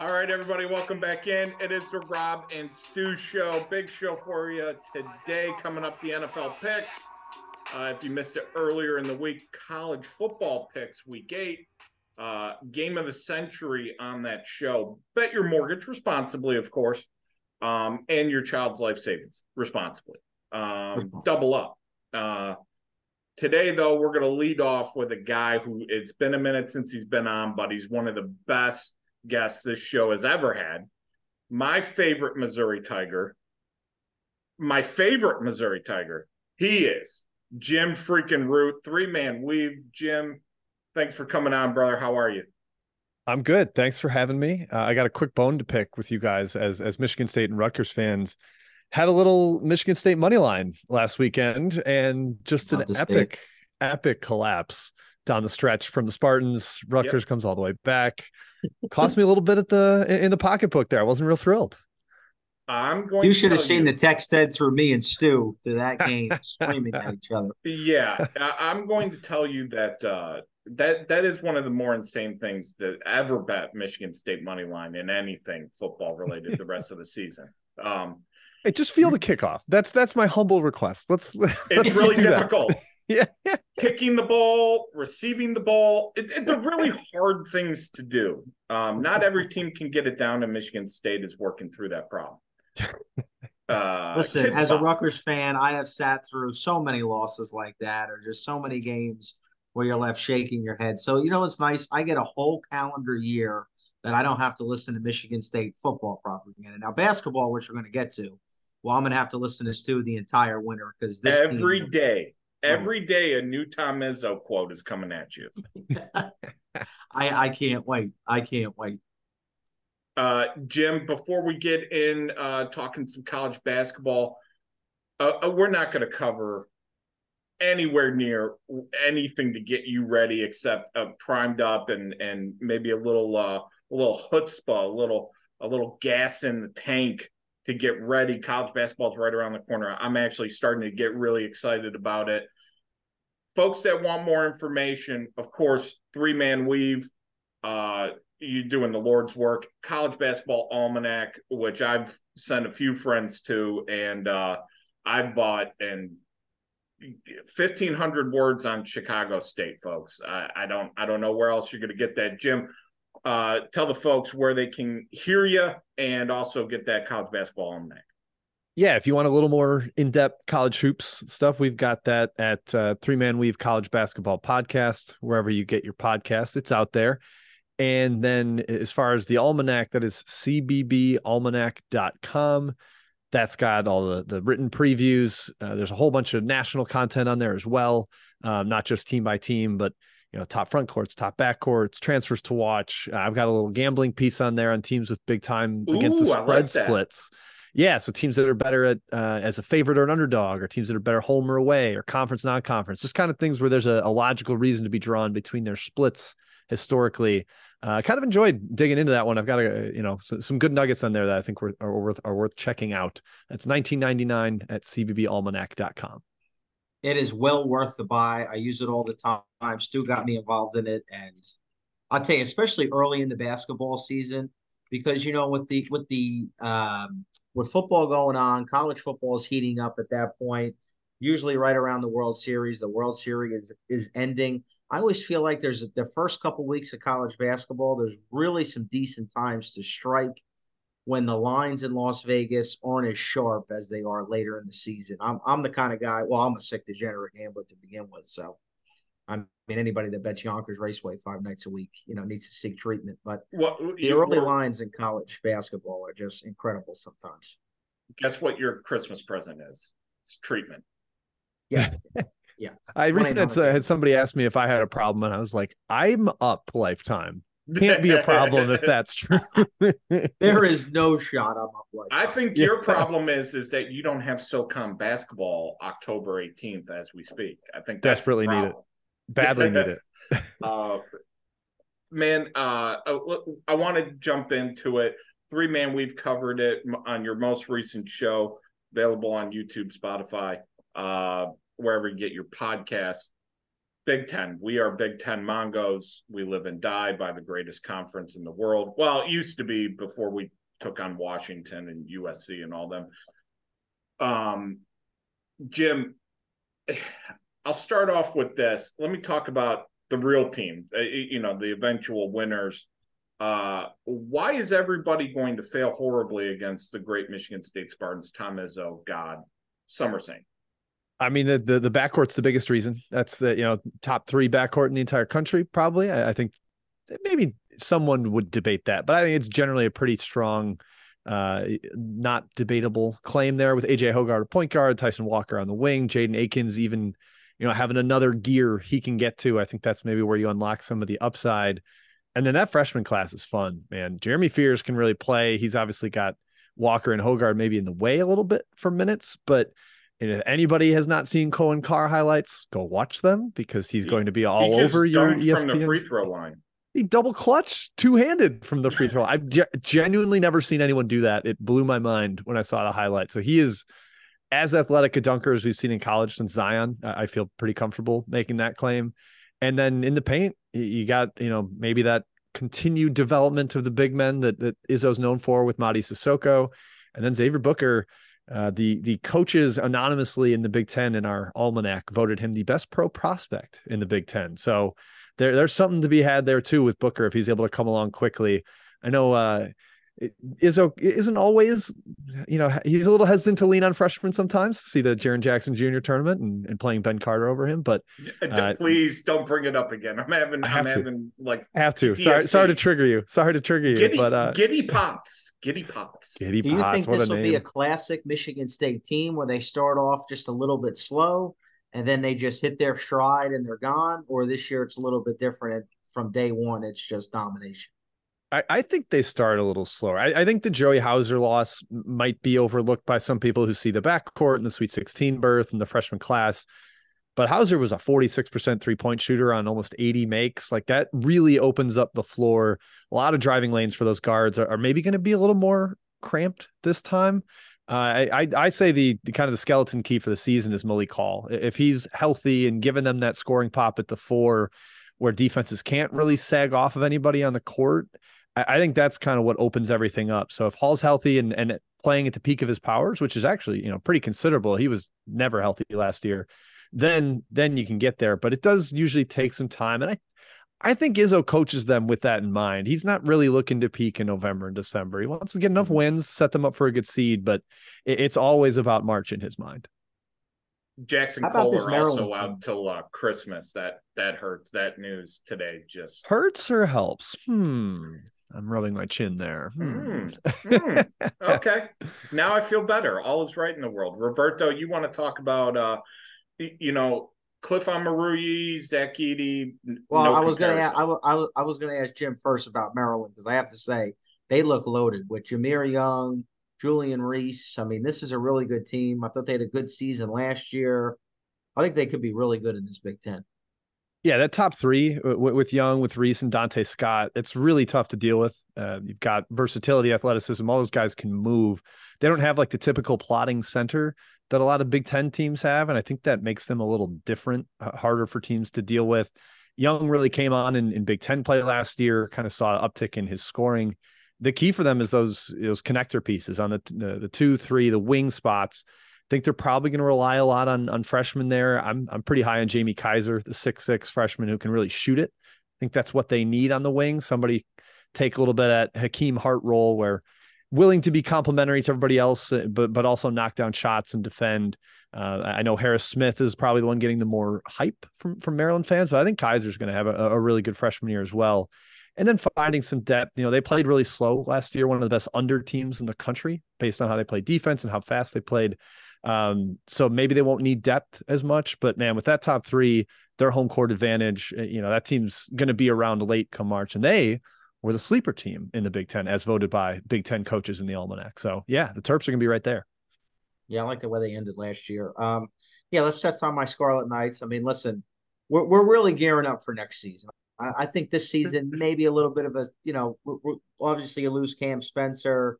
All right, everybody, welcome back in. It is the Rob and Stu show. Big show for you today. Coming up, the NFL picks. Uh, if you missed it earlier in the week, college football picks, week eight. Uh, game of the century on that show. Bet your mortgage responsibly, of course, um, and your child's life savings responsibly. Um, double up. Uh, today, though, we're going to lead off with a guy who it's been a minute since he's been on, but he's one of the best guests this show has ever had. My favorite Missouri Tiger, my favorite Missouri Tiger, he is Jim freaking Root, three man weave. Jim, thanks for coming on, brother. How are you? I'm good. Thanks for having me. Uh, I got a quick bone to pick with you guys as as Michigan State and Rutgers fans. Had a little Michigan State money line last weekend, and just an epic, epic collapse down the stretch from the Spartans. Rutgers yep. comes all the way back. Cost me a little bit at the in the pocketbook there. I wasn't real thrilled. I'm going. You should have seen you. the text head through me and Stu through that game, screaming at each other. Yeah, I'm going to tell you that uh, that that is one of the more insane things that ever bet Michigan State money line in anything football related the rest of the season. Um, hey, just feel the kickoff. That's that's my humble request. Let's. let's it's really difficult. yeah. Kicking the ball, receiving the ball. It, it, they're really hard things to do. Um, not every team can get it down, and Michigan State is working through that problem. Uh, Listen, as a Rutgers fan, I have sat through so many losses like that, or just so many games where you're left shaking your head. So, you know, it's nice. I get a whole calendar year that I don't have to listen to Michigan State football propaganda. Now, basketball, which we're going to get to, well, I'm going to have to listen to Stu the entire winter because this every team, day, every day, a new Tom Izzo quote is coming at you. I I can't wait. I can't wait. Uh, Jim, before we get in uh, talking some college basketball, uh, uh we're not going to cover anywhere near anything to get you ready except uh, primed up and and maybe a little uh, a little chutzpah, a little a little gas in the tank to get ready. College basketball is right around the corner. I'm actually starting to get really excited about it. Folks that want more information, of course, three man weave. Uh, you doing the Lord's work. College basketball almanac, which I've sent a few friends to, and uh, I've bought and 1500 words on Chicago State, folks. I, I, don't I don't know where else you're going to get that. Jim, uh, tell the folks where they can hear you and also get that college basketball almanac. Yeah, if you want a little more in-depth college hoops stuff, we've got that at uh, Three Man Weave College Basketball Podcast, wherever you get your podcast. It's out there. And then as far as the almanac, that is cbbalmanac.com that's got all the the written previews. Uh, there's a whole bunch of national content on there as well, um, not just team by team, but you know top front courts, top back courts, transfers to watch. Uh, I've got a little gambling piece on there on teams with big time Ooh, against the spread like splits. Yeah, so teams that are better at uh, as a favorite or an underdog, or teams that are better home or away, or conference non-conference, just kind of things where there's a, a logical reason to be drawn between their splits historically uh, kind of enjoyed digging into that one. I've got a, you know so, some good nuggets on there that I think were, are worth are worth checking out. That's 19.99 at cbbalmanac.com. It is well worth the buy. I use it all the time. Stu got me involved in it, and I'll tell you, especially early in the basketball season, because you know with the with the um, with football going on, college football is heating up at that point. Usually, right around the World Series, the World Series is, is ending I always feel like there's the first couple weeks of college basketball, there's really some decent times to strike when the lines in Las Vegas aren't as sharp as they are later in the season. I'm I'm the kind of guy, well, I'm a sick degenerate gambler to begin with. So I mean anybody that bets Yonkers Raceway five nights a week, you know, needs to seek treatment. But well, the early lines in college basketball are just incredible sometimes. Guess what your Christmas present is? It's treatment. Yeah. Yeah. I recently had, had somebody ask me if I had a problem, and I was like, I'm up lifetime. Can't be a problem if that's true. there is no shot I'm up lifetime. I think yeah. your problem is is that you don't have SoCon basketball October 18th as we speak. I think desperately need it. Badly need it. uh, man, uh, uh I want to jump into it. Three man, we've covered it on your most recent show, available on YouTube, Spotify. Uh, wherever you get your podcasts. Big Ten. We are Big Ten Mongos. We live and die by the greatest conference in the world. Well, it used to be before we took on Washington and USC and all them. Um, Jim, I'll start off with this. Let me talk about the real team. Uh, you know, the eventual winners. Uh, why is everybody going to fail horribly against the great Michigan State Spartans? Tom Izzo, God, Summer saying. I mean, the, the the backcourt's the biggest reason. That's the you know top three backcourt in the entire country. Probably, I, I think maybe someone would debate that, but I think it's generally a pretty strong, uh, not debatable claim there with AJ Hoggard, point guard, Tyson Walker on the wing, Jaden Akins even, you know, having another gear he can get to. I think that's maybe where you unlock some of the upside. And then that freshman class is fun, man. Jeremy Fears can really play. He's obviously got Walker and Hoggard maybe in the way a little bit for minutes, but and if anybody has not seen Coen Carr highlights, go watch them because he's going to be all over your ESPN. From the free throw line. He double clutch two handed from the free throw. I've ge- genuinely never seen anyone do that. It blew my mind when I saw the highlight. So he is as athletic a dunker as we've seen in college since Zion. I feel pretty comfortable making that claim. And then in the paint, you got, you know, maybe that continued development of the big men that, that Izzo's known for with Mady Sissoko. And then Xavier Booker uh, the the coaches anonymously in the Big Ten in our almanac voted him the best pro prospect in the Big Ten. So there there's something to be had there too with Booker if he's able to come along quickly. I know uh, Izzo isn't always, you know, he's a little hesitant to lean on freshmen sometimes. See the Jaren Jackson Jr. tournament and, and playing Ben Carter over him, but uh, please don't bring it up again. I'm having, I'm to. having like I have to. Sorry, sorry to trigger you. Sorry to trigger you, giddy, but uh, giddy pots, giddy pots, giddy Do you pots. think what this will name. be a classic Michigan State team where they start off just a little bit slow and then they just hit their stride and they're gone? Or this year it's a little bit different. From day one, it's just domination. I, I think they start a little slower. I, I, think the Joey Hauser loss might be overlooked by some people who see the backcourt and the Sweet 16 berth and the freshman class. But Hauser was a 46% three point shooter on almost 80 makes. Like that really opens up the floor. A lot of driving lanes for those guards are, are maybe going to be a little more cramped this time. Uh, I, I, I say the, the kind of the skeleton key for the season is Malik Hall. If he's healthy and giving them that scoring pop at the four, where defenses can't really sag off of anybody on the court, I, think that's kind of what opens everything up. So if Hall's healthy and and playing at the peak of his powers, which is actually you know pretty considerable, he was never healthy last year. Then then you can get there, but it does usually take some time, and I I think Izzo coaches them with that in mind. He's not really looking to peak in November and December. He wants to get enough mm-hmm. wins, set them up for a good seed, but it's always about March in his mind. Jaxon Kohler also out till uh, Christmas. That that hurts. That news today just hurts or helps. Hmm. I'm rubbing my chin there. Hmm. Mm, mm, okay. Now I feel better. All is right in the world. Roberto, you want to talk about uh you know Cliff Omoruyi, Zach Edey. Well, no I was gonna ask, I, was, gonna ask Jim first about Maryland because I have to say they look loaded with Jahmir Young, Julian Reese. I mean, this is a really good team. I thought they had a good season last year. I think they could be really good in this Big Ten. Yeah, that top three with Young, with Reese, and Donta Scott, it's really tough to deal with. Uh, you've got versatility, athleticism. All those guys can move. They don't have like the typical plotting center that a lot of Big Ten teams have, and I think that makes them a little different, uh, harder for teams to deal with. Young really came on in, in Big Ten play last year, kind of saw an uptick in his scoring. The key for them is those those connector pieces on the the, the two, three, the wing spots think they're probably going to rely a lot on on freshmen there. I'm I'm pretty high on Jamie Kaiser, the six six freshman who can really shoot it. I think that's what they need on the wing. Somebody take a little bit at Hakim Hart role where willing to be complimentary to everybody else, uh, but but also knock down shots and defend. Uh, I know Harris Smith is probably the one getting the more hype from from Maryland fans, but I think Kaiser's going to have a, a really good freshman year as well. And then finding some depth. You know, they played really slow last year, one of the best under teams in the country based on how they played defense and how fast they played. Um, so maybe they won't need depth as much, but man, with that top three, their home court advantage, eh, you know, that team's going to be around late come March, and they were the sleeper team in the Big Ten as voted by Big Ten coaches in the almanac. So yeah, the Terps are going to be right there. Yeah, I like the way they ended last year. Um, yeah, let's touch on my Scarlet Knights. I mean, listen, we're we're really gearing up for next season. I, I think this season maybe a little bit of a, you know, we're, we're obviously you lose Cam Spencer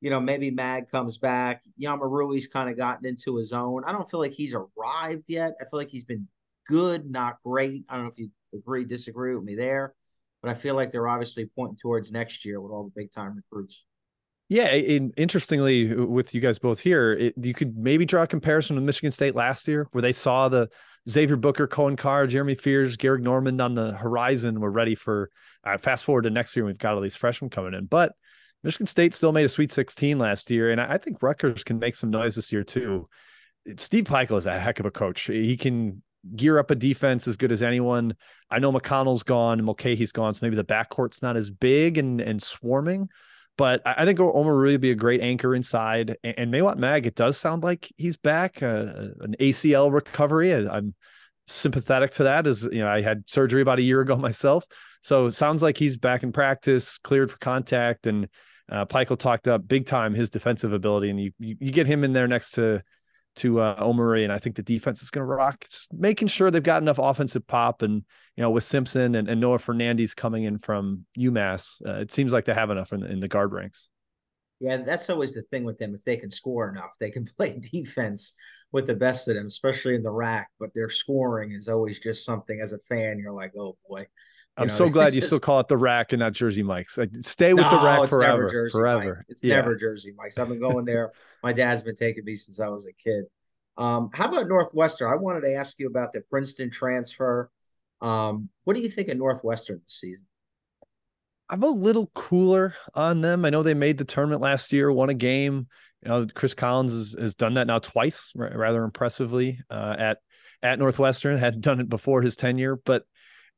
you know, maybe Mag comes back. Omoruyi's kind of gotten into his own. I don't feel like he's arrived yet. I feel like he's been good, not great. I don't know if you agree, disagree with me there, but I feel like they're obviously pointing towards next year with all the big time recruits. Yeah, and interestingly, with you guys both here, it, you could maybe draw a comparison with Michigan State last year, where they saw the Xavier Booker, Coen Carr, Jeremy Fears, Gehrig Normand on the horizon. We're ready for uh, fast forward to next year. We've got all these freshmen coming in, but Michigan State still made a Sweet 16 last year, and I think Rutgers can make some noise this year too. Steve Pikiell is a heck of a coach. He can gear up a defense as good as anyone. I know McConnell's gone, Mulcahy's gone, so maybe the backcourt's not as big and and swarming. But I think Omoruyi would be a great anchor inside. And, Mawot Mag, it does sound like he's back, uh, an ACL recovery. I, I'm sympathetic to that as you know, I had surgery about a year ago myself. So it sounds like he's back in practice, cleared for contact. And uh, Pikiell talked up big time his defensive ability. And you, you, you get him in there next to to uh, Omoruyi, and I think the defense is going to rock. Just making sure they've got enough offensive pop, and you know, with Simpson and, and Noah Fernandes coming in from UMass, uh, it seems like they have enough in, in the guard ranks. Yeah, that's always the thing with them. If they can score enough, they can play defense with the best of them, especially in the rack. But their scoring is always just something. As a fan, you're like, oh boy. I'm know, so glad you just... still call it the rack and not Jersey Mike's. stay with no, the RAC forever. forever. It's yeah. never Jersey Mike's. I've been going there. My dad's been taking me since I was a kid. Um, how about Northwestern? I wanted to ask you about the Princeton transfer. Um, what do you think of Northwestern this season? I'm a little cooler on them. I know they made the tournament last year, won a game. You know, Chris Collins has, has done that now twice, rather impressively uh, at at Northwestern. Hadn't done it before his tenure, but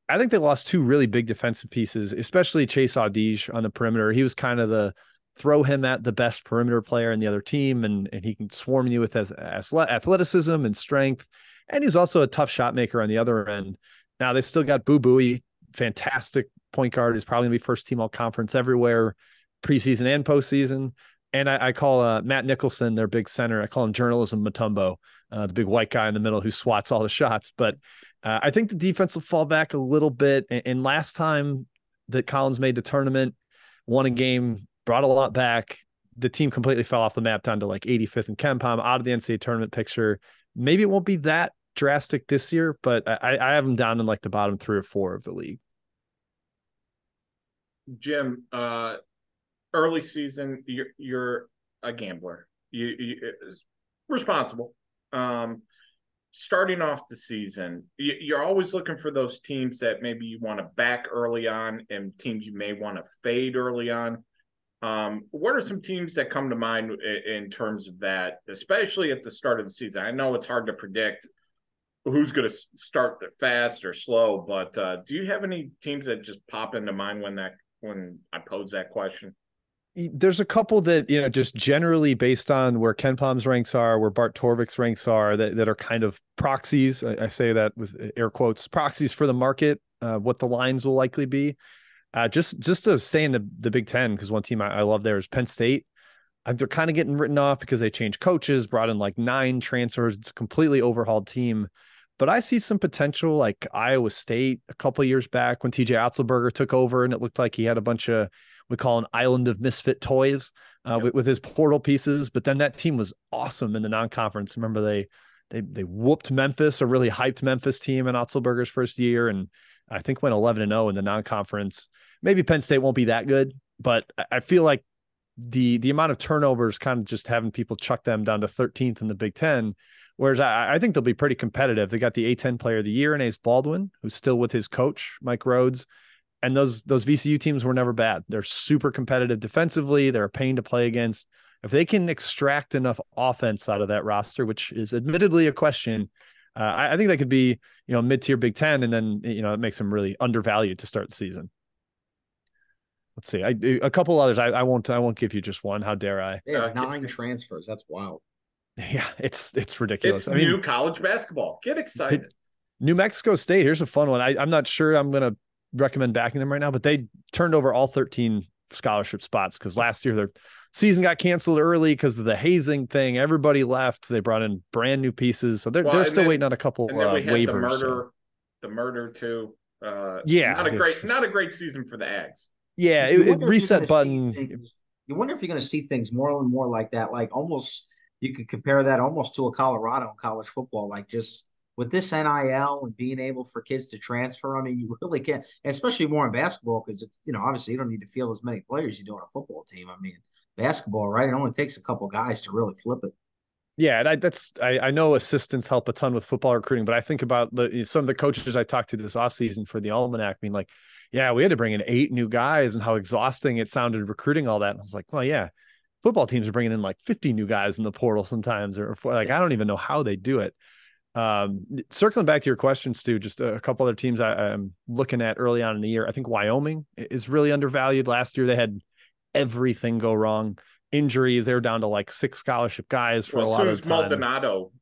I think they lost two really big defensive pieces, especially Chase Audige on the perimeter. He was kind of the throw him at the best perimeter player in the other team, and and he can swarm you with his athleticism and strength. And he's also a tough shot maker on the other end. Now they still got Boo Buie, fantastic point guard. He's probably gonna be first team all conference everywhere, preseason and postseason. And I, I call uh, Matt Nicholson their big center. I call him journalism Mutombo, uh, the big white guy in the middle who swats all the shots. But uh, I think the defense will fall back a little bit. And, and last time that Collins made the tournament, won a game brought a lot back. The team completely fell off the map down to like 85th and KenPom out of the NCAA tournament picture. Maybe it won't be that drastic this year, but I, I have them down in like the bottom three or four of the league. Jim, uh, early season, you're you're a gambler. You, you responsible. Um, starting off the season, you're always looking for those teams that maybe you want to back early on, and teams you may want to fade early on. Um, what are some teams that come to mind in terms of that, especially at the start of the season? I know it's hard to predict who's going to start fast or slow, but uh, do you have any teams that just pop into mind when that when I pose that question? There's a couple that you know, just generally based on where KenPom's ranks are, where Bart Torvik's ranks are, that, that are kind of proxies. I, I say that with air quotes, proxies for the market, uh, what the lines will likely be. Uh, just just to stay in the the Big Ten because one team I, I, love there is Penn State. They're kind of getting written off because they changed coaches, brought in like nine transfers. It's a completely overhauled team. But I see some potential, like Iowa State a couple years back when TJ Otzelberger took over, and it looked like he had a bunch of we call an island of misfit toys uh, yep. with, with his portal pieces. But then that team was awesome in the non-conference. Remember they they they whooped Memphis, a really hyped Memphis team in Otzelberger's first year, and I think went 11 and 0 in the non-conference. Maybe Penn State won't be that good, but I feel like the the amount of turnovers kind of just having people chuck them down to 13th in the Big Ten. Whereas I, I think they'll be pretty competitive. They got the A10 player of the year in Ace Baldwin, who's still with his coach, Mike Rhoades. And those those VCU teams were never bad. They're super competitive defensively. They're a pain to play against. If they can extract enough offense out of that roster, which is admittedly a question, uh, I, I, think they could be you know mid tier Big Ten, and then you know it makes them really undervalued to start the season. Let's see, I a couple others. I, I won't I won't give you just one. How dare I? They have nine transfers. That's wild. Yeah, it's it's ridiculous. It's I new mean, college basketball. Get excited. New Mexico State. Here's a fun one. I, I'm not sure I'm gonna recommend backing them right now, but they turned over all 13 scholarship spots because last year their season got canceled early because of the hazing thing. Everybody left. They brought in brand new pieces, so they're well, they're still then, waiting on a couple and then uh, we had waivers. The murder, so. the murder too. Uh, yeah, not a great not a great season for the Ags. Yeah, it, it reset button. Things, you wonder if you're going to see things more and more like that. Like almost, you could compare that almost to a Colorado college football. Like just with this NIL and being able for kids to transfer, I mean, you really can't, especially more in basketball because you know obviously you don't need to field as many players you do on a football team. I mean, basketball, right? It only takes a couple guys to really flip it. Yeah, and I, that's I, I know assistants help a ton with football recruiting, but I think about the some of the coaches I talked to this offseason for the almanac being like, yeah, we had to bring in eight new guys and how exhausting it sounded recruiting all that. And I was like, well, yeah, football teams are bringing in like 50 new guys in the portal sometimes, or like I don't even know how they do it. Um, circling back to your question, Stu, just a couple other teams I, am looking at early on in the year. I think Wyoming is really undervalued. Last year they had everything go wrong, injuries. They were down to like six scholarship guys for well, a lot of time. Maldonado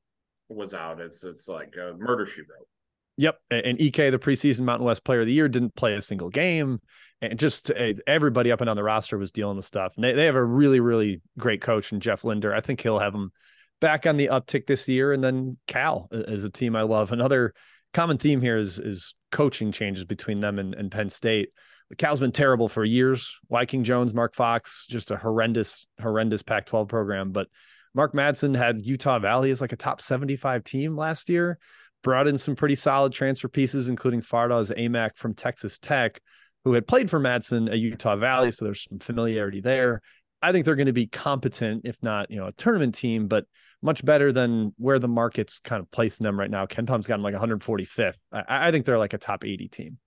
was out. It's it's like a murder she wrote. Yep, and Ike, the preseason Mountain West Player of the Year, didn't play a single game, and just everybody up and down the roster was dealing with stuff. And they, they have a really really great coach in Jeff Linder. I think he'll have them back on the uptick this year. And then Cal is a team I love. Another common theme here is is coaching changes between them and, and Penn State. Cal's been terrible for years. Wyking Jones, Mark Fox, just a horrendous, horrendous Pac-12 program. But Mark Madsen had Utah Valley as like a top 75 team last year. Brought in some pretty solid transfer pieces, including Fardaws Aimaq from Texas Tech, who had played for Madsen at Utah Valley. So there's some familiarity there. I think they're going to be competent, if not, you know, a tournament team, but much better than where the market's kind of placing them right now. KenPom's got them like 145th. I, I think they're like a top 80 team.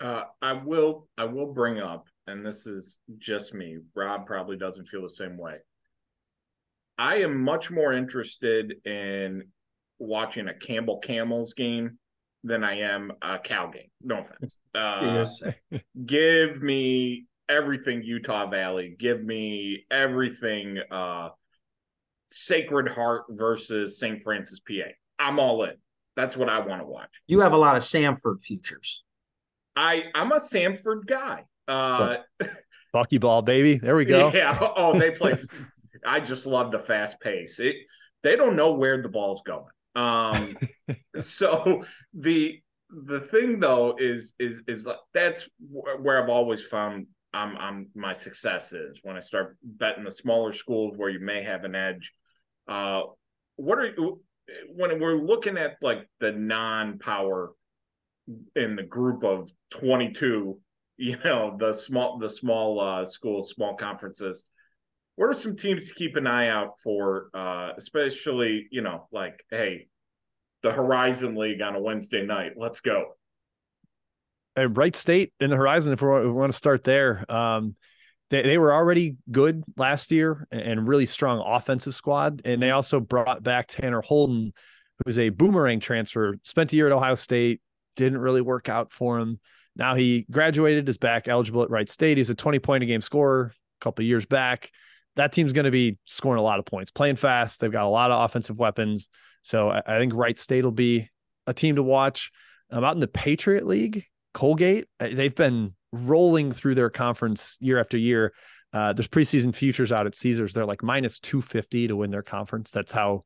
Uh, I will I will bring up, and this is just me. Rob probably doesn't feel the same way. I am much more interested in watching a Campbell Camels game than I am a Cow game. No offense. Uh, give me everything Utah Valley. Give me everything uh, Sacred Heart versus St. Francis, PA. I'm all in. That's what I want to watch. You have a lot of Samford futures. I I'm a Samford guy. Uh Bucky ball, baby. There we go. Yeah. Oh, they play. I just love the fast pace. It they don't know where the ball's going. Um so the the thing though is is is like that's where I've always found I'm I'm my success is when I start betting the smaller schools where you may have an edge. Uh, what are when we're looking at like the non-power in the group of 22 you know the small the small uh schools small conferences what are some teams to keep an eye out for uh especially you know like hey the horizon league on a wednesday night let's go uh, Wright State in the horizon. If we want, we want to start there, um, they they were already good last year and really strong offensive squad, and they also brought back Tanner Holden, who's a boomerang transfer. Spent a year at Ohio State, didn't really work out for him. Now he graduated, is back eligible at Wright State. He's a 20 point a game scorer a couple years back. That team's going to be scoring a lot of points, playing fast. They've got a lot of offensive weapons. So I, I think Wright State will be a team to watch. I'm out in the Patriot League, Colgate, uh, they've been rolling through their conference year after year. Uh, there's preseason futures out at Caesars. They're like minus 250 to win their conference. That's how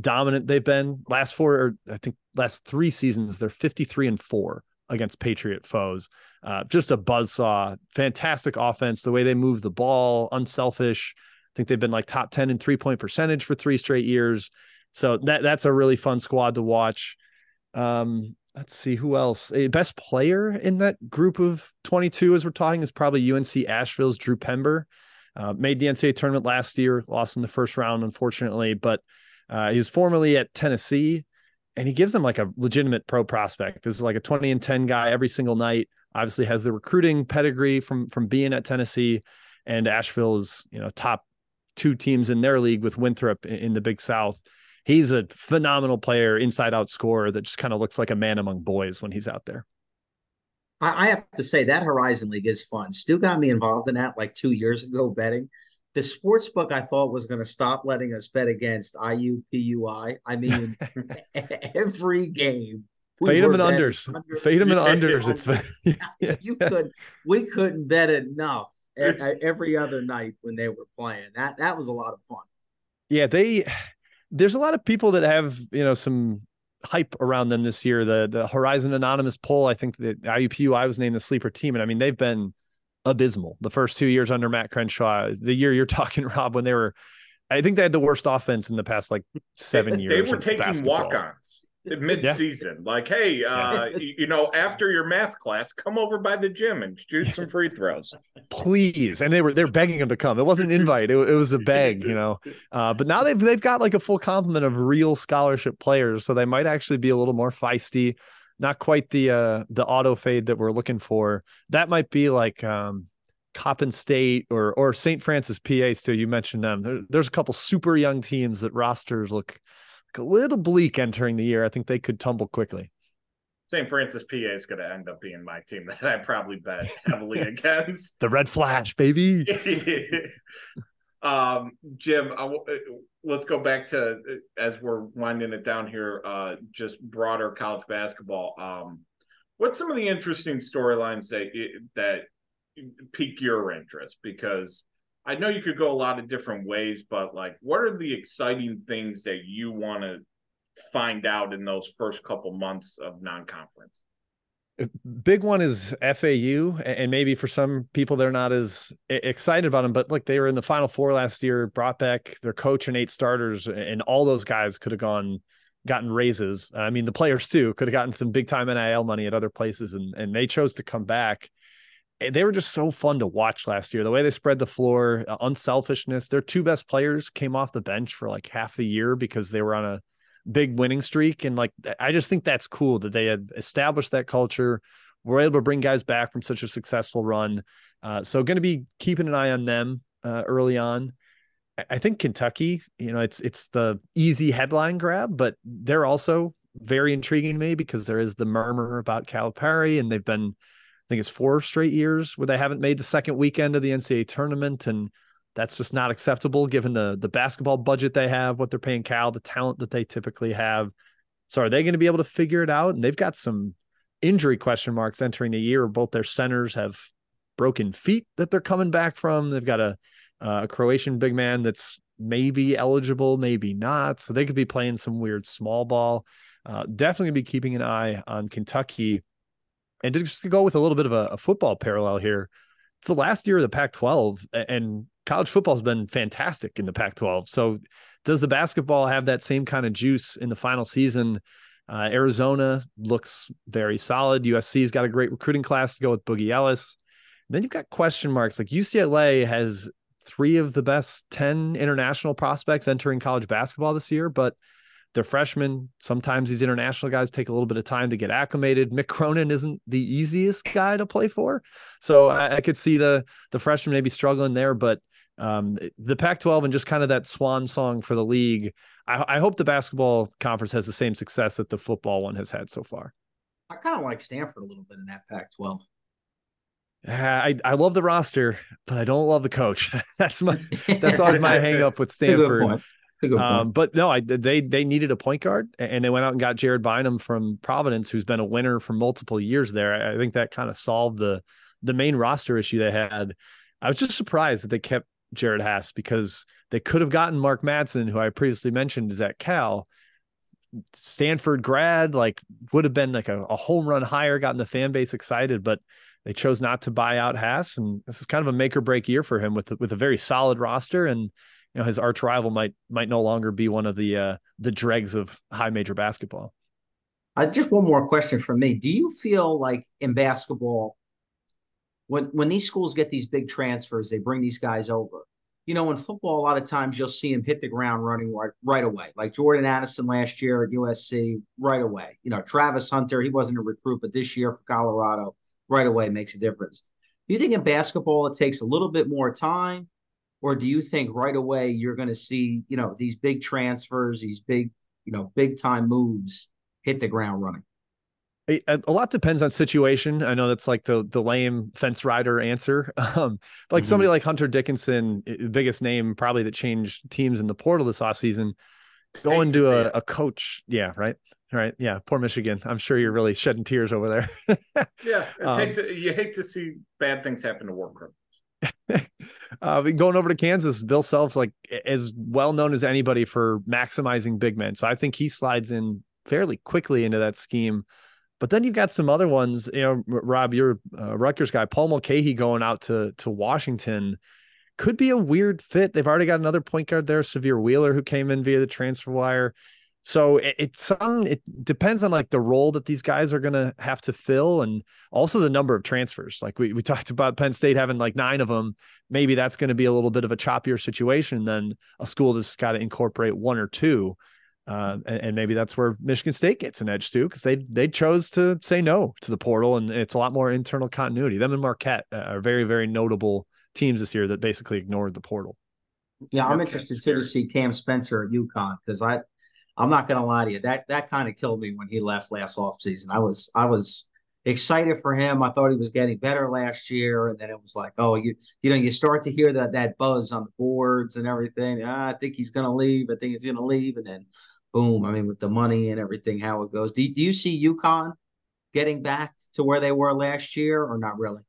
dominant they've been. Last four, or I think last three seasons, they're 53 and four against Patriot foes. Uh, just a buzz saw. Fantastic offense. The way they move the ball, unselfish. I think they've been like top 10 in three point percentage for three straight years. So that that's a really fun squad to watch. Um, let's see who else. A best player in that group of 22, as we're talking, is probably UNC Asheville's Drew Pember. Uh, made the NCAA tournament last year, lost in the first round, unfortunately, but uh, he was formerly at Tennessee, and he gives them like a legitimate pro prospect. This is like a 20 and 10 guy every single night. Obviously, has the recruiting pedigree from from being at Tennessee, and Asheville is you know top two teams in their league with Winthrop in, in the Big South he's a phenomenal player, inside out scorer that just kind of looks like a man among boys when he's out there. I have to say that Horizon League is fun. Stu got me involved in that like two years ago betting. The sports book I thought was going to stop letting us bet against IUPUI. I mean, every game. We Fade them and unders. Under, Fade them and unders. It's yeah. you could. We couldn't bet enough every other night when they were playing. That that was a lot of fun. Yeah, they there's a lot of people that have you know some hype around them this year. The the Horizon Anonymous poll, I think that IUPUI was named the sleeper team, and I mean they've been abysmal the first two years under Matt Crenshaw. The year you're talking, Rob, when they were I think they had the worst offense in the past like seven years. They were taking walk-ons mid-season. Yeah. Like, hey, uh, you know, after your math class, come over by the gym and shoot some free throws, please. And they were they're begging him to come. It wasn't an invite; it, it was a beg, you know. Uh, but now they've they've got like a full complement of real scholarship players, so they might actually be a little more feisty. Not quite the uh, the auto fade that we're looking for. That might be like um, Coppin State or or St. Francis PA. Still, you mentioned them. There, there's a couple super young teams that rosters look a little bleak entering the year. I think they could tumble quickly. St. Francis PA is going to end up being my team that I probably bet heavily against. the Red Flash, baby. um, Jim, uh, let's go back to uh, as we're winding it down here. Uh, just broader college basketball. Um, what's some of the interesting storylines that that pique your interest? Because I know you could go a lot of different ways, but like, what are the exciting things that you want to find out in those first couple months of non-conference? Big one is FAU, and maybe for some people they're not as excited about them. But like they were in the Final Four last year, brought back their coach and eight starters, and all those guys could have gone gotten raises. I mean, the players too could have gotten some big time NIL money at other places, and and they chose to come back they were just so fun to watch last year. The way they spread the floor, uh, unselfishness. Their two best players came off the bench for like half the year because they were on a big winning streak. And like, I just think that's cool that they had established that culture. We're able to bring guys back from such a successful run. Uh, so, going to be keeping an eye on them uh, early on. I think Kentucky, you know, it's it's the easy headline grab, but they're also very intriguing to me because there is the murmur about Calipari, and they've been think it's four straight years where they haven't made the second weekend of the NCAA tournament, and that's just not acceptable given the the basketball budget they have, what they're paying Cal, the talent that they typically have. So are they going to be able to figure it out? And they've got some injury question marks entering the year. Both their centers have broken feet that they're coming back from. They've got a, a Croatian big man that's maybe eligible, maybe not. So they could be playing some weird small ball. Uh, definitely be keeping an eye on Kentucky and just to go with a little bit of a, a football parallel here, it's the last year of the Pac 12, and college football has been fantastic in the Pac 12. So, does the basketball have that same kind of juice in the final season? Uh, Arizona looks very solid. USC's got a great recruiting class to go with Boogie Ellis. And then you've got question marks like UCLA has three of the best 10 international prospects entering college basketball this year, but they're freshmen. Sometimes these international guys take a little bit of time to get acclimated. Mick Cronin isn't the easiest guy to play for, so I, I could see the the freshman maybe struggling there. But um, the Pac-12 and just kind of that swan song for the league. I, I hope the basketball conference has the same success that the football one has had so far. I kind of like Stanford a little bit in that Pac-12. I I love the roster, but I don't love the coach. That's my that's always my hang up with Stanford. Um, but no, I they they needed a point guard, and they went out and got Jared Bynum from Providence, who's been a winner for multiple years there. I think that kind of solved the the main roster issue they had. I was just surprised that they kept Jerod Haase because they could have gotten Mark Madsen, who I previously mentioned is at Cal. Stanford grad, like would have been like a, a home run higher, gotten the fan base excited, but they chose not to buy out Haase, and this is kind of a make or break year for him with with a very solid roster and you know his arch rival might might no longer be one of the uh, the dregs of high major basketball. Uh, just one more question from me. Do you feel like in basketball, when when these schools get these big transfers, they bring these guys over. You know, in football, a lot of times you'll see them hit the ground running right, right away. Like Jordan Addison last year at USC, right away. You know, Travis Hunter, he wasn't a recruit, but this year for Colorado, right away makes a difference. Do you think in basketball it takes a little bit more time? Or do you think right away you're going to see you know these big transfers these big you know big time moves hit the ground running? A, a lot depends on situation. I know that's like the the lame fence rider answer. Um like mm-hmm. somebody like hunter dickinson the biggest name probably that changed teams in the portal this offseason going to, to a, a coach yeah right right yeah poor michigan. I'm sure you're really shedding tears over there. Yeah um, hate to, you hate to see bad things happen to work group uh, going over to Kansas, Bill Self's like as well known as anybody for maximizing big men. So I think he slides in fairly quickly into that scheme. But then you've got some other ones. You know, Rob, you're a Rutgers guy. Paul Mulcahy going out to to Washington. could be a weird fit. They've already got another point guard there, Sahvir Wheeler, who came in via the transfer wire. So it, it's some it depends on like the role that these guys are gonna have to fill and also the number of transfers. Like we, we talked about Penn State having like nine of them. Maybe that's going to be a little bit of a choppier situation than a school that's got to incorporate one or two. Uh, and, and, maybe that's where Michigan State gets an edge too, because they they chose to say no to the portal, and it's a lot more internal continuity. Them and Marquette are very very notable teams this year that basically ignored the portal. Yeah, I'm interested too to see Cam Spencer at UConn because I I'm not going to lie to you. That that kind of killed me when he left last offseason. I was I was excited for him. I thought he was getting better last year, and then it was like, oh, you you know, you start to hear that that buzz on the boards and everything. Ah, I think he's going to leave. I think he's going to leave, and then boom. I mean, with the money and everything, how it goes. Do, do you see UConn getting back to where they were last year, or not really?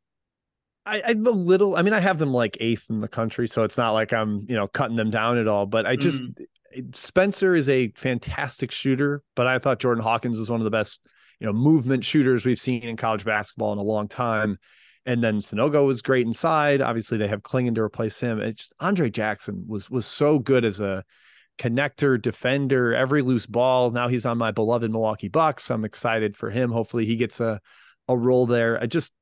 I, I'm a little. I mean, I have them like eighth in the country, so it's not like I'm you know cutting them down at all. But I just mm. Spencer is a fantastic shooter, but I thought Jordan Hawkins was one of the best, you know, movement shooters we've seen in college basketball in a long time. And then Sanogo was great inside. Obviously, they have Clingan to replace him. It's Andre Jackson was was so good as a connector, defender, every loose ball. Now he's on my beloved Milwaukee Bucks. I'm excited for him. Hopefully, he gets a a role there. I just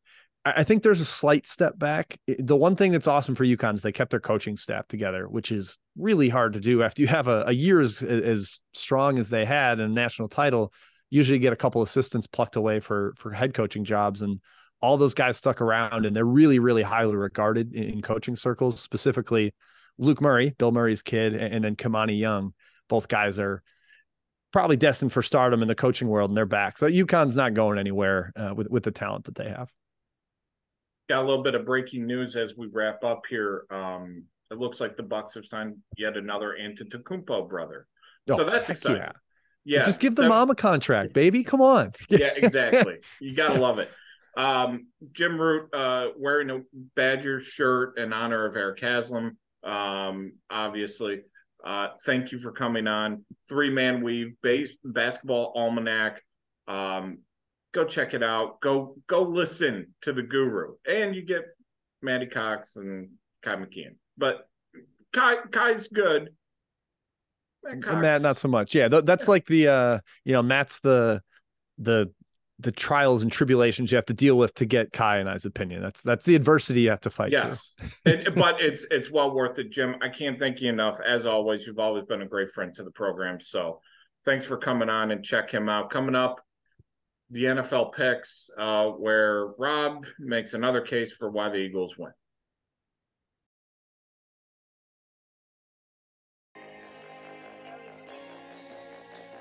I think there's a slight step back. The one thing that's awesome for UConn is they kept their coaching staff together, which is really hard to do after you have a, a year as, as strong as they had and a national title. Usually get a couple assistants plucked away for for head coaching jobs, and all those guys stuck around, and they're really really highly regarded in, in coaching circles. Specifically, Luke Murray, Bill Murray's kid, and, and then Kimani Young. Both guys are probably destined for stardom in the coaching world, and they're back. So UConn's not going anywhere uh, with with the talent that they have got a little bit of breaking news as we wrap up here. Um, it looks like the Bucks have signed yet another Antetokounmpo brother, oh, so that's exciting. Yeah. yeah, just give the mom a contract, baby. Come on. yeah, exactly. You gotta love it. Um, Jim Root uh, wearing a Badger shirt in honor of Eric Haslam. Um, obviously, uh, thank you for coming on. Three man weave base basketball almanac. Um, go check it out. Go go listen to the guru, and you get Maddie Cox and Ky McKeon. But Ky Ky's good. Matt, Matt not so much. Yeah, that's yeah. like the uh, you know, Matt's the the the trials and tribulations you have to deal with to get Ky and I's opinion. That's that's the adversity you have to fight. Yes, it, but it's it's well worth it, Jim. I can't thank you enough. As always, you've always been a great friend to the program. So thanks for coming on and check him out. Coming up, the NFL picks, uh, where Rob makes another case for why the Eagles win.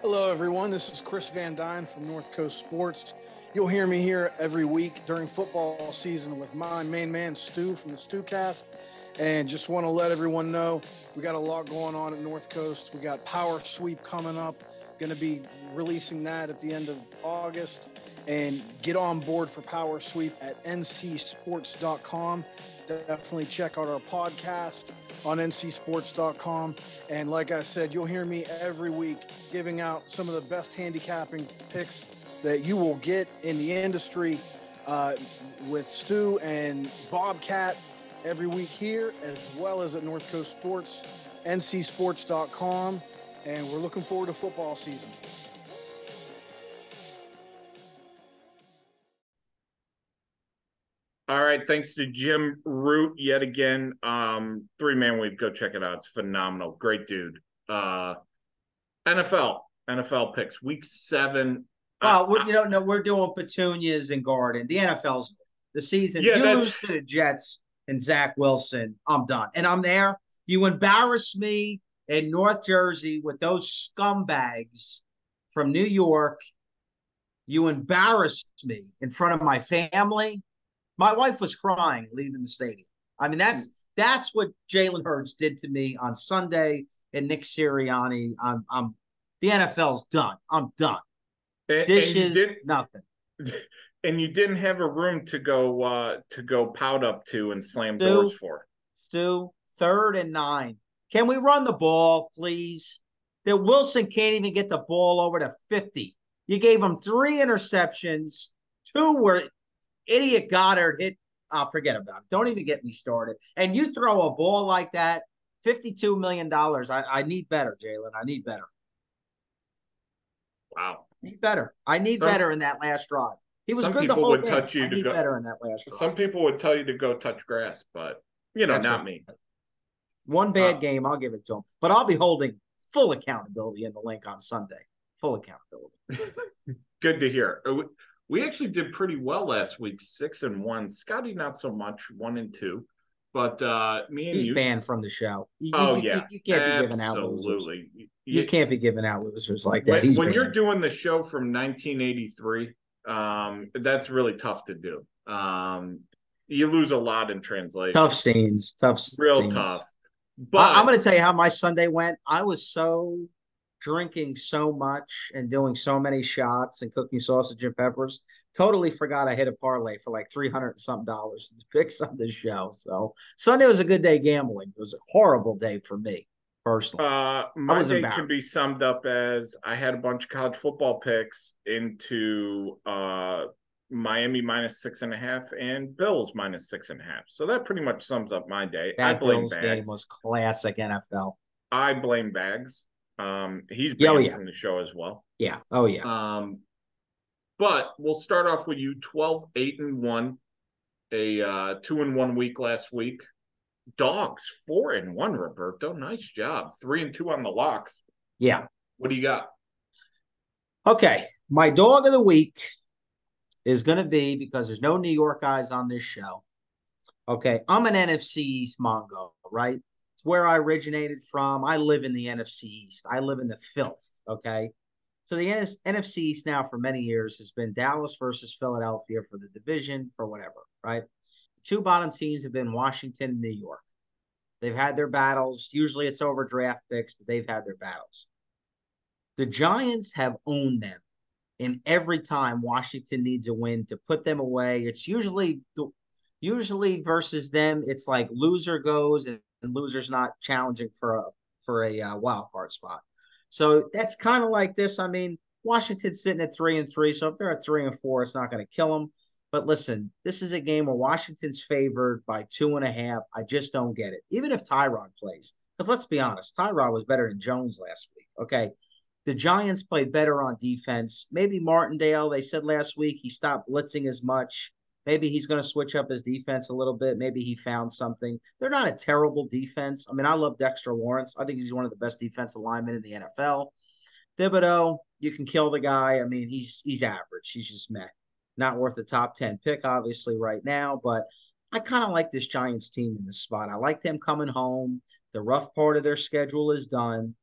Hello, everyone. This is Chris Van Dyne from North Coast Sports. You'll hear me here every week during football season with my main man, Stu from the StuCast. And just want to let everyone know we got a lot going on at North Coast. We got Power Sweep coming up. Going to be releasing that at the end of August. And get on board for Power Sweep at ncsports.com. Definitely check out our podcast on ncsports.com. And like I said, you'll hear me every week giving out some of the best handicapping picks that you will get in the industry uh, with Stu and Bobcat every week here, as well as at North Coast Sports, ncsports.com and we're looking forward to football season. All right, thanks to Jim Root yet again. Um, three man weave, go check it out. It's phenomenal. Great dude. Uh, NFL, NFL picks, week seven. Well, uh, you know, no, we're doing petunias and garden. The NFL's the season. Yeah, you lose to the Jets and Zach Wilson. I'm done, and I'm there. You embarrass me in North Jersey with those scumbags from New York. You embarrassed me in front of my family. My wife was crying leaving the stadium. I mean, that's that's what Jalen Hurts did to me on Sunday and Nick Sirianni. I'm, I'm the NFL's done. I'm done. And, Dishes, and nothing. And you didn't have a room to go uh to go pout up to and slam Stu, doors for. Stu, third and nine. Can we run the ball, please? That Wilson can't even get the ball over to 50. You gave him three interceptions. Two were idiot Goddard hit I'll forget about it. Don't even get me started. And you throw a ball like that, $52 million. I, I need better, Jalen. I need better. Wow. I need better. I need Some- better in that last drive. He was some good the whole would game. touch you I to need go- better in that last drive. Some people would tell you to go touch grass, but you know, That's not right. me. One bad Uh, game, I'll give it to him. But I'll be holding full accountability in the link on Sunday. Full accountability. Good to hear. Uh, we- actually did pretty well last week, six and one. Scotty, not so much, one and two. But uh me and He's you banned from the show. You, Oh you- you- yeah, you, can't be giving out losers. absolutely. You You- can't be giving out losers like that. when, when you're doing the show from 1983 um that's really tough to do um you lose a lot in translation tough scenes, tough real scenes. tough but I, am going to tell you how my Sunday went. I was so drinking so much and doing so many shots and cooking sausage and peppers. Totally forgot I hit a parlay for like three hundred and something dollars to picks on this show. So Sunday was a good day gambling. It was a horrible day for me personally. uh my day can be summed up as i had a bunch of college football picks into uh miami minus six and a half and bills minus six and a half so that pretty much sums up my day i that blame Bills game bags was classic NFL. i blame bags um he's oh, banned yeah. from the show as well Yeah. Oh yeah. Um, but we'll start off with you 12, 8 and 1, a uh, 2 and 1 week last week. Dogs, 4 and 1, Roberto. Nice job. 3 and 2 on the locks. Yeah. What do you got? Okay, my dog of the week is going to be because there's no New York guys on this show. Okay, I'm an NFC East Mongo, right? It's where I originated from. I live in the NFC East. I live in the filth. Okay, so the NFC East now for many years has been Dallas versus Philadelphia for the division for whatever, right? Two bottom teams have been Washington and New York. They've had their battles. Usually it's over draft picks, but they've had their battles. The Giants have owned them. And every time Washington needs a win to put them away, it's usually usually versus them. It's like loser goes and, and loser's not challenging for a for a uh, wild card spot. So that's kind of like this. I mean, Washington's sitting at three and three, so if they're at three and four, it's not going to kill them. But listen, this is a game where Washington's favored by two and a half. I just don't get it. Even if Tyrod plays, because let's be honest, Tyrod was better than Jones last week. Okay. The Giants played better on defense. Maybe Martindale, they said last week he stopped blitzing as much. Maybe he's going to switch up his defense a little bit. Maybe he found something. They're not a terrible defense. I mean, I love Dexter Lawrence. I think he's one of the best defensive linemen in the NFL. Thibodeaux, you can kill the guy. I mean, he's he's average. He's just meh. Not worth a top 10 pick, obviously, right now. But I kind of like this Giants team in this spot. I like them coming home. The rough part of their schedule is done.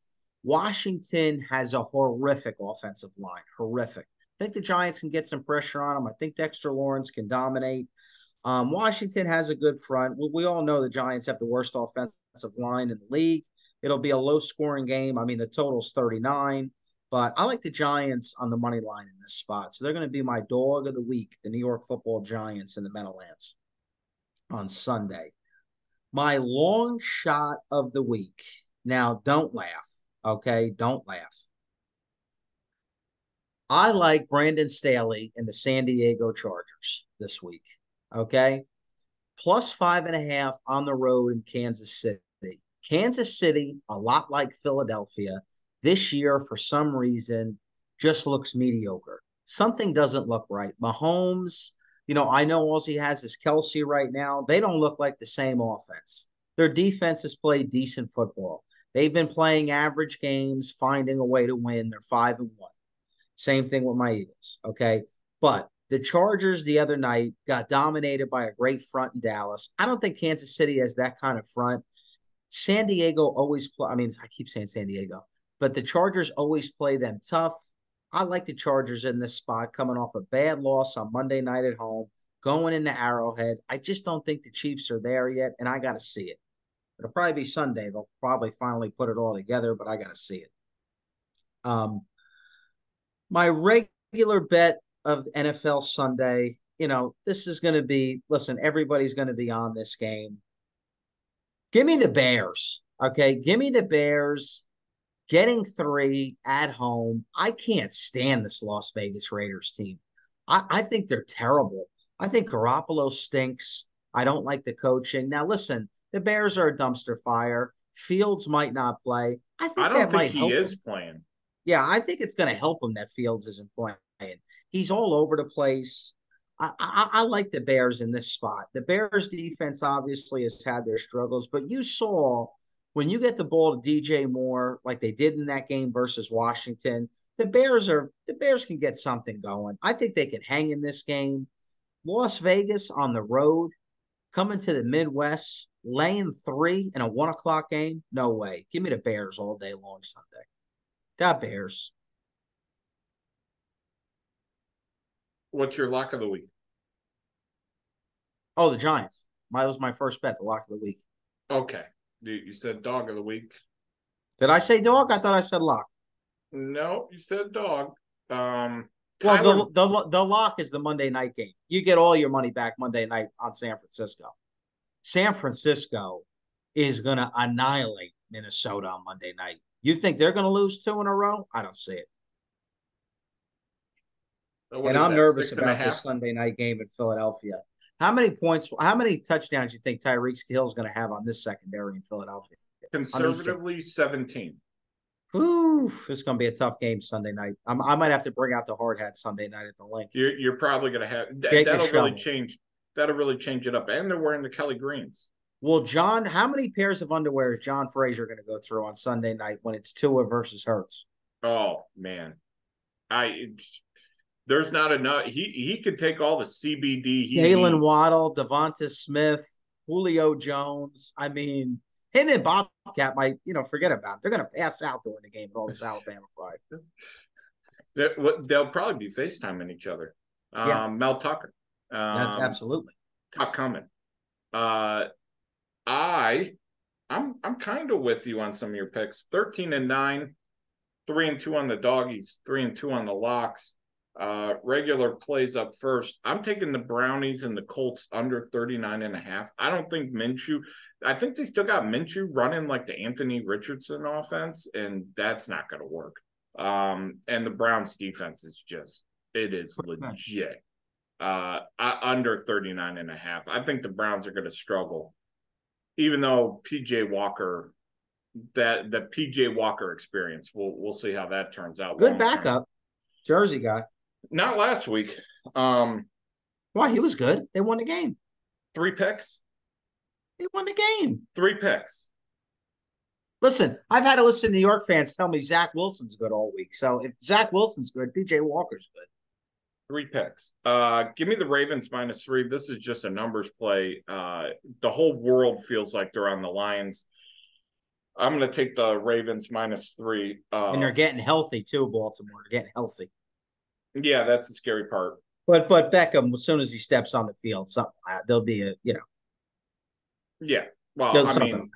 Washington has a horrific offensive line. Horrific. I think the Giants can get some pressure on them. I think Dexter Lawrence can dominate. Um, Washington has a good front. We, we all know the Giants have the worst offensive line in the league. It'll be a low scoring game. I mean, the total's 39, but I like the Giants on the money line in this spot. So they're going to be my dog of the week, the New York football Giants in the Meadowlands on Sunday. My long shot of the week. Now, don't laugh. Okay, don't laugh. I like Brandon Staley and the San Diego Chargers this week. Okay, plus five and a half on the road in Kansas City. Kansas City, a lot like Philadelphia, this year for some reason just looks mediocre. Something doesn't look right. Mahomes, you know, I know all he has is Kelce right now. They don't look like the same offense. Their defense has played decent football. They've been playing average games, finding a way to win. They're five and one. Same thing with my Eagles. Okay. But the Chargers the other night got dominated by a great front in Dallas. I don't think Kansas City has that kind of front. San Diego always play. I mean, I keep saying San Diego, but the Chargers always play them tough. I like the Chargers in this spot, coming off a bad loss on Monday night at home, going into Arrowhead. I just don't think the Chiefs are there yet, and I got to see it. It'll probably be Sunday. They'll probably finally put it all together, but I got to see it. Um, my regular bet of NFL Sunday, you know, this is going to be. Listen, everybody's going to be on this game. Give me the Bears. Okay, give me the Bears getting three at home. I can't stand this Las Vegas Raiders team. I, I think they're terrible. I think Garoppolo stinks. I don't like the coaching. Now, listen, the Bears are a dumpster fire. Fields might not play. I think I don't think he is him. playing. Yeah, I think it's going to help him that Fields isn't playing. He's all over the place. I, I, I like the Bears in this spot. The Bears defense obviously has had their struggles, but you saw when you get the ball to DJ Moore, like they did in that game versus Washington, the Bears are the Bears can get something going. I think they can hang in this game. Las Vegas on the road, coming to the Midwest, laying three in a one o'clock game. No way. Give me the Bears all day long Sunday. Got Bears. What's your lock of the week? Oh, the Giants. My was my first bet, the lock of the week. Okay. You said dog of the week. Did I say dog? I thought I said lock. No, you said dog. Um, Well, the, the the lock is the Monday night game. You get all your money back Monday night on San Francisco. San Francisco is going to annihilate Minnesota on Monday night. You think they're going to lose two in a row? I don't see it. what and I'm that, nervous six and a about this? Sunday night game in Philadelphia. How many points? How many touchdowns do you think Tyreek Hill is going to have on this secondary in Philadelphia? Conservatively, 17. Oof, it's going to be a tough game Sunday night. I'm, I might have to bring out the hard hat Sunday night at the link. You're, you're probably going to have that, – that'll really change. That'll really change it up. And they're wearing the Kelly Greens. Well, John, how many pairs of underwear is John Frazier going to go through on Sunday night when it's Tua versus Hurts? Oh man, I there's not enough. He he could take all the CBD. He Jalen. Waddle, Devonta Smith, Julio Jones. I mean, him and Bobcat might, you know, forget about it. They're going to pass out during the game with all this Alabama pride. They'll probably be FaceTiming each other. Um, Yeah. Mel Tucker. Um, That's absolutely. Top coming. Uh, I, I'm I'm kind of with you on some of your picks. Thirteen and nine, three and two on the doggies, three and two on the locks. Uh, regular plays up first. I'm taking the Brownies and the Colts under 39 and a half. I don't think Minshew. I think they still got Minshew running like the Anthony Richardson offense, and that's not going to work. Um, and the Browns defense is just it is legit uh under 39 and a half. I think the Browns are going to struggle. Even though PJ Walker that the PJ Walker experience, we'll we'll see how that turns out. Good backup. Jersey guy. Not last week. Um Why? He was good. They won the game. three picks, They won the game. three picks. Listen, I've had to listen to New York fans tell me Zach Wilson's good all week. So if Zach Wilson's good, PJ Walker's good. Three picks. Uh give me the Ravens minus three. This is just a numbers play. Uh the whole world feels like they're on the Lions. I'm gonna take the Ravens minus three. Uh And they're getting healthy too, Baltimore. They're getting healthy. yeah, that's the scary part. But but Beckham, as soon as he steps on the field, something uh, there'll be a you know Yeah. Well, I something. mean,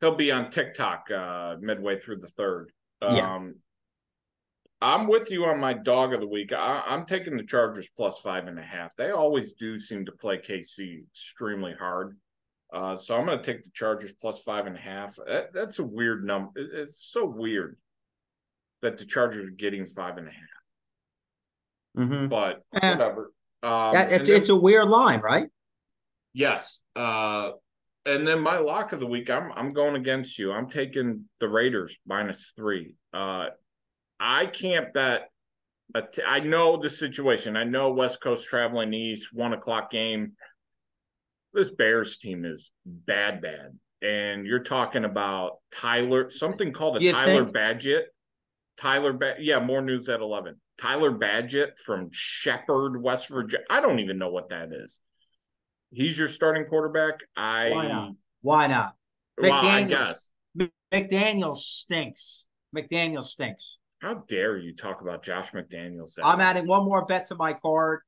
he'll be on TikTok uh, midway through the third. Yeah. I'm with you on my dog of the week. I, I'm taking the Chargers plus five and a half. They always do seem to play KC extremely hard. Uh, so I'm going to take the Chargers plus five and a half. That, that's a weird number. It- It's so weird that the Chargers are getting five and a half, Mhm. but Eh. whatever. Um, That- it's then- it's a weird line, right? Yes. Uh and then my lock of the week, I'm I'm going against you. I'm taking the Raiders minus three. Uh I can't bet t- I know the situation. I know West Coast traveling east, one o'clock game. This Bears team is bad, bad. And you're talking about Tyler, something called a You Tyler think? Bagent. Tyler, ba- yeah, more news at 11. Tyler Bagent from Shepherd, West Virginia. I don't even know what that is. He's your starting quarterback. I Why not? Why not? well, I McDaniels. guess. McDaniel stinks. McDaniel stinks. How dare you talk about Josh McDaniels? I'm adding one more bet to my card.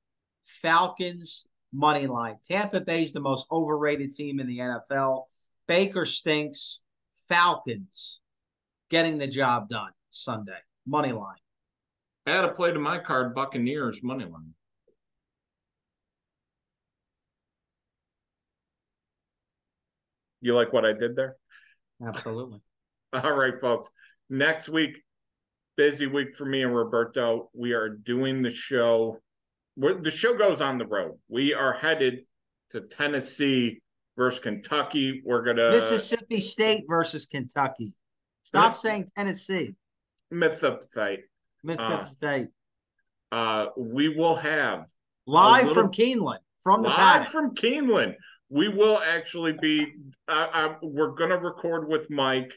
Falcons money line. Tampa Bay's the most overrated team in the NFL. Baker stinks. Falcons getting the job done Sunday. Money line. Add a play to my card, Buccaneers money line. You like what I did there? Absolutely. All right, folks. Next week, busy week for me and Roberto. We are doing the show. We're, the show goes on the road. We are headed to Tennessee versus Kentucky. We're gonna Mississippi State versus Kentucky. Stop Yep. saying Tennessee. Mississippi. Mississippi Uh. Uh, we will have Live little- from Keeneland, from the live paddock. from Keeneland. We will actually be. I, I, we're gonna record with Mike,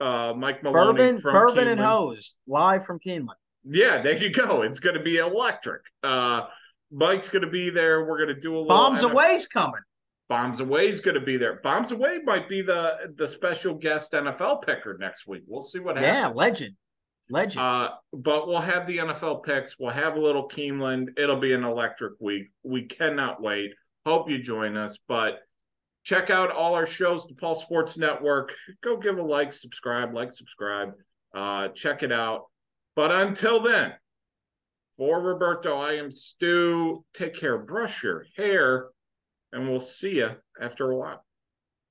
uh, Mike Maloney Bourbon, from bourbon and hose, live from Keeneland. Yeah, there you go. It's gonna be electric. Uh, Mike's gonna be there. We're gonna do a little Bombs NF Away's coming. Bombs away's gonna be there. Bombs Away might be the the special guest NFL picker next week. We'll see what happens. Yeah, legend, legend. Uh, but we'll have the NFL picks. We'll have a little Keeneland. It'll be an electric week. We cannot wait. Hope you join us. But check out all our shows, the Paul Sports Network. Go give a like, subscribe, like, subscribe. Uh, check it out. But until then, for Roberto, I am Stu. Take care, brush your hair, and we'll see you after a while.